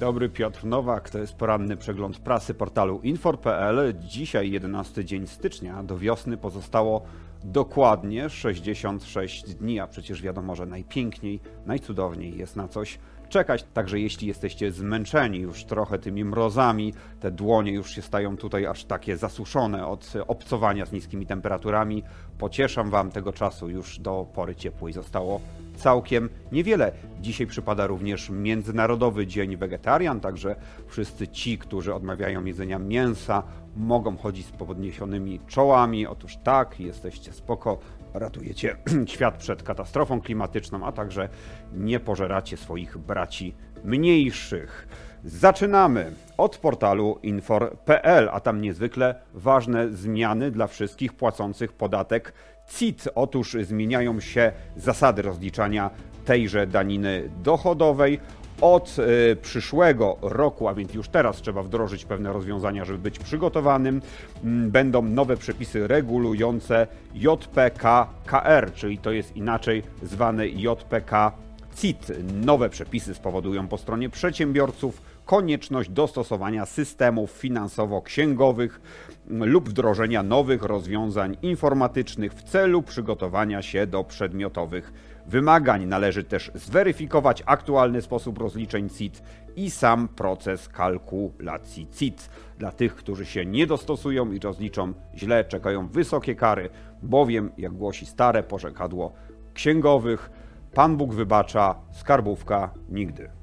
dobry, Piotr Nowak. To jest poranny przegląd prasy portalu infor.pl. Dzisiaj 11 dzień stycznia. Do wiosny pozostało dokładnie 66 dni, a przecież wiadomo, że najpiękniej, najcudowniej jest na coś czekać. Także jeśli jesteście zmęczeni już trochę tymi mrozami, te dłonie już się stają tutaj aż takie zasuszone od obcowania z niskimi temperaturami, pocieszam Wam tego czasu już do pory ciepłej zostało całkiem niewiele. Dzisiaj przypada również Międzynarodowy Dzień Wegetarian, także wszyscy ci, którzy odmawiają jedzenia mięsa, mogą chodzić z podniesionymi czołami. Otóż tak, jesteście spoko, ratujecie świat przed katastrofą klimatyczną, a także nie pożeracie swoich braci mniejszych. Zaczynamy od portalu infor.pl, a tam niezwykle ważne zmiany dla wszystkich płacących podatek CIT. Otóż zmieniają się zasady rozliczania tejże daniny dochodowej. Od y, przyszłego roku, a więc już teraz trzeba wdrożyć pewne rozwiązania, żeby być przygotowanym, mm, będą nowe przepisy regulujące JPK-KR, czyli to jest inaczej zwany JPK CIT. Nowe przepisy spowodują po stronie przedsiębiorców konieczność dostosowania systemów finansowo-księgowych lub wdrożenia nowych rozwiązań informatycznych w celu przygotowania się do przedmiotowych wymagań. Należy też zweryfikować aktualny sposób rozliczeń CIT i sam proces kalkulacji CIT. Dla tych, którzy się nie dostosują i rozliczą źle, czekają wysokie kary, bowiem, jak głosi stare porzekadło księgowych, Pan Bóg wybacza, skarbówka nigdy.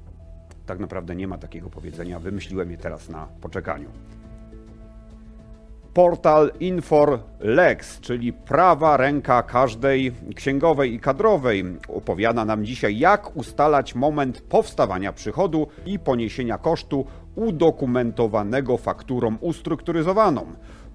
Tak naprawdę nie ma takiego powiedzenia, wymyśliłem je teraz na poczekaniu. Portal InforLex, czyli prawa ręka każdej księgowej i kadrowej, opowiada nam dzisiaj, jak ustalać moment powstawania przychodu i poniesienia kosztu udokumentowanego fakturą ustrukturyzowaną.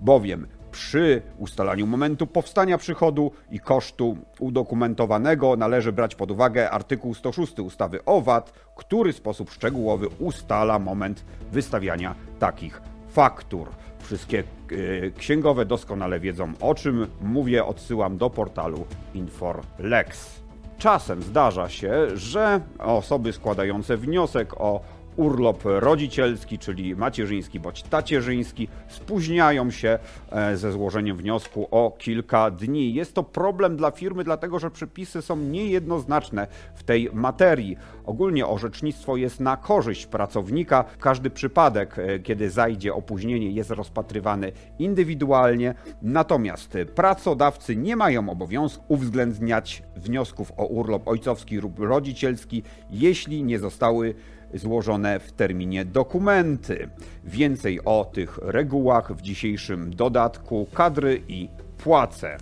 Bowiem przy ustalaniu momentu powstania przychodu i kosztu udokumentowanego należy brać pod uwagę artykuł 106 ustawy o VAT, który w sposób szczegółowy ustala moment wystawiania takich faktur. Wszystkie e, księgowe doskonale wiedzą o czym mówię, odsyłam do portalu InforLex. Czasem zdarza się, że osoby składające wniosek o urlop rodzicielski, czyli macierzyński bądź tacierzyński, spóźniają się e, ze złożeniem wniosku o kilka dni. Jest to problem dla firmy, dlatego że przepisy są niejednoznaczne w tej materii. Ogólnie orzecznictwo jest na korzyść pracownika. Każdy przypadek, e, kiedy zajdzie opóźnienie, jest rozpatrywany indywidualnie, natomiast pracodawcy nie mają obowiązku uwzględniać wniosków o urlop ojcowski lub rodzicielski, jeśli nie zostały złożone w terminie dokumenty. Więcej o tych regułach w dzisiejszym dodatku kadry i płace.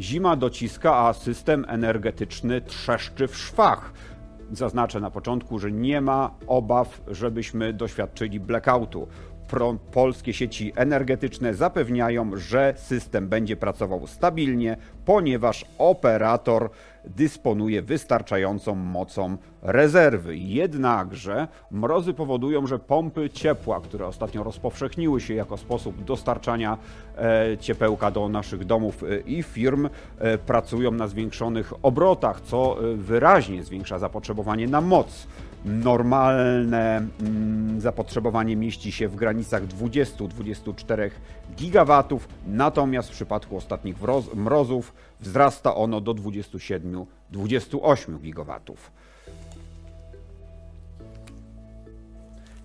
Zima dociska, a system energetyczny trzeszczy w szwach. Zaznaczę na początku, że nie ma obaw, żebyśmy doświadczyli blackoutu. Pro, polskie sieci energetyczne zapewniają, że system będzie pracował stabilnie, ponieważ operator dysponuje wystarczającą mocą rezerwy. Jednakże mrozy powodują, że pompy ciepła, które ostatnio rozpowszechniły się jako sposób dostarczania e, ciepełka do naszych domów e, i firm, e, pracują na zwiększonych obrotach, co wyraźnie zwiększa zapotrzebowanie na moc. Normalne mm, zapotrzebowanie mieści się w granicach 20-24 gigawatów, natomiast w przypadku ostatnich mrozów wzrasta ono do 27-28 gigawatów.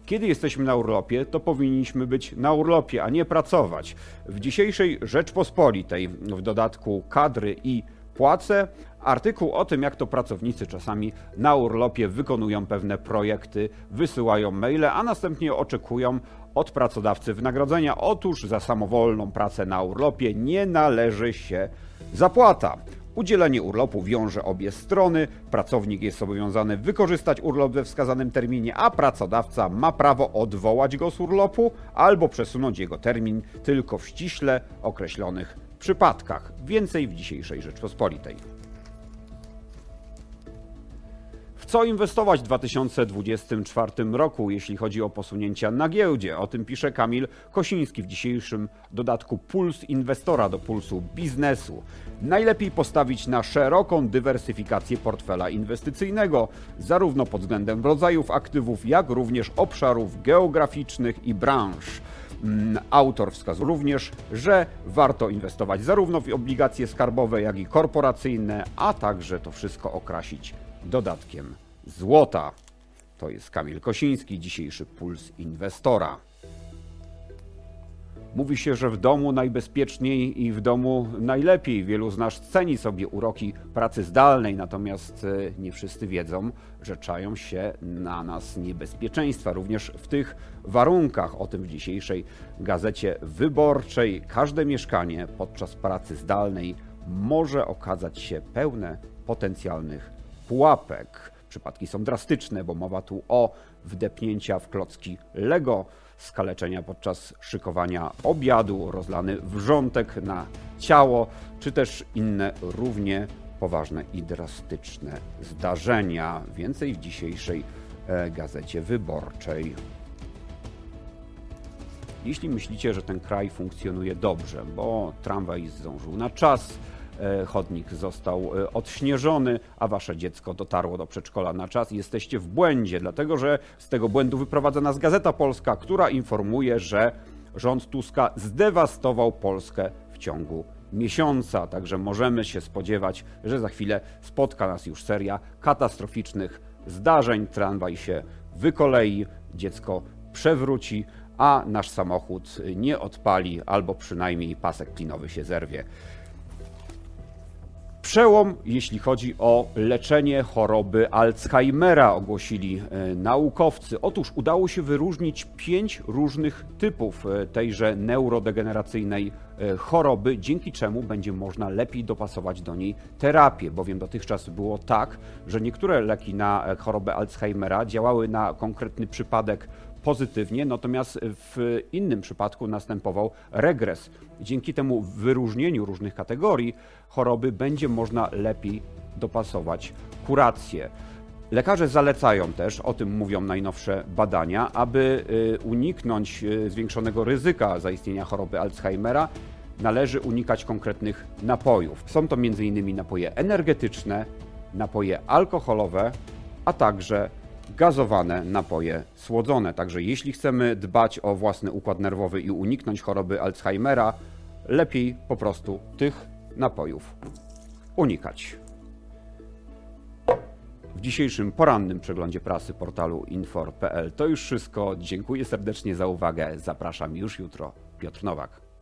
Kiedy jesteśmy na urlopie, to powinniśmy być na urlopie, a nie pracować. W dzisiejszej Rzeczpospolitej, w dodatku kadry i płace, artykuł o tym, jak to pracownicy czasami na urlopie wykonują pewne projekty, wysyłają maile, a następnie oczekują od pracodawcy wynagrodzenia. Otóż za samowolną pracę na urlopie nie należy się zapłata. Udzielenie urlopu wiąże obie strony. Pracownik jest zobowiązany wykorzystać urlop we wskazanym terminie, a pracodawca ma prawo odwołać go z urlopu albo przesunąć jego termin tylko w ściśle określonych przypadkach. Więcej w dzisiejszej Rzeczpospolitej. Co inwestować w 2024 roku, jeśli chodzi o posunięcia na giełdzie? O tym pisze Kamil Kosiński w dzisiejszym dodatku Puls Inwestora do Pulsu Biznesu. Najlepiej postawić na szeroką dywersyfikację portfela inwestycyjnego, zarówno pod względem rodzajów aktywów, jak również obszarów geograficznych i branż. Mm, autor wskazuje również, że warto inwestować zarówno w obligacje skarbowe, jak i korporacyjne, a także to wszystko okrasić dodatkiem złota. To jest Kamil Kosiński, dzisiejszy puls inwestora. Mówi się, że w domu najbezpieczniej i w domu najlepiej. Wielu z nas ceni sobie uroki pracy zdalnej, natomiast e, nie wszyscy wiedzą, że czają się na nas niebezpieczeństwa, również w tych warunkach. O tym w dzisiejszej gazecie wyborczej. Każde mieszkanie podczas pracy zdalnej może okazać się pełne potencjalnych pułapek. Przypadki są drastyczne, bo mowa tu o wdepnięcia w klocki Lego, skaleczenia podczas szykowania obiadu, rozlany wrzątek na ciało, czy też inne równie poważne i drastyczne zdarzenia. Więcej w dzisiejszej e, gazecie wyborczej. Jeśli myślicie, że ten kraj funkcjonuje dobrze, bo tramwaj zdążył na czas, chodnik został e, odśnieżony, a wasze dziecko dotarło do przedszkola na czas. Jesteście w błędzie, dlatego że z tego błędu wyprowadza nas Gazeta Polska, która informuje, że rząd Tuska zdewastował Polskę w ciągu miesiąca. Także możemy się spodziewać, że za chwilę spotka nas już seria katastroficznych zdarzeń. Tramwaj się wykolei, dziecko przewróci, a nasz samochód nie odpali, albo przynajmniej pasek klinowy się zerwie. Przełom, jeśli chodzi o leczenie choroby Alzheimera, ogłosili e, naukowcy. Otóż udało się wyróżnić pięć różnych typów e, tejże neurodegeneracyjnej e, choroby, dzięki czemu będzie można lepiej dopasować do niej terapię, bowiem dotychczas było tak, że niektóre leki na chorobę Alzheimera działały na konkretny przypadek pozytywnie, natomiast w innym przypadku następował regres. Dzięki temu wyróżnieniu różnych kategorii choroby będzie można lepiej dopasować kurację. Lekarze zalecają też, o tym mówią najnowsze badania, aby y, uniknąć y, zwiększonego ryzyka zaistnienia choroby Alzheimera, należy unikać konkretnych napojów. Są to m.in. napoje energetyczne, napoje alkoholowe, a także gazowane napoje słodzone. Także jeśli chcemy dbać o własny układ nerwowy i uniknąć choroby Alzheimera, lepiej po prostu tych napojów unikać. W dzisiejszym porannym przeglądzie prasy portalu infor.pl to już wszystko. Dziękuję serdecznie za uwagę. Zapraszam już jutro. Piotr Nowak.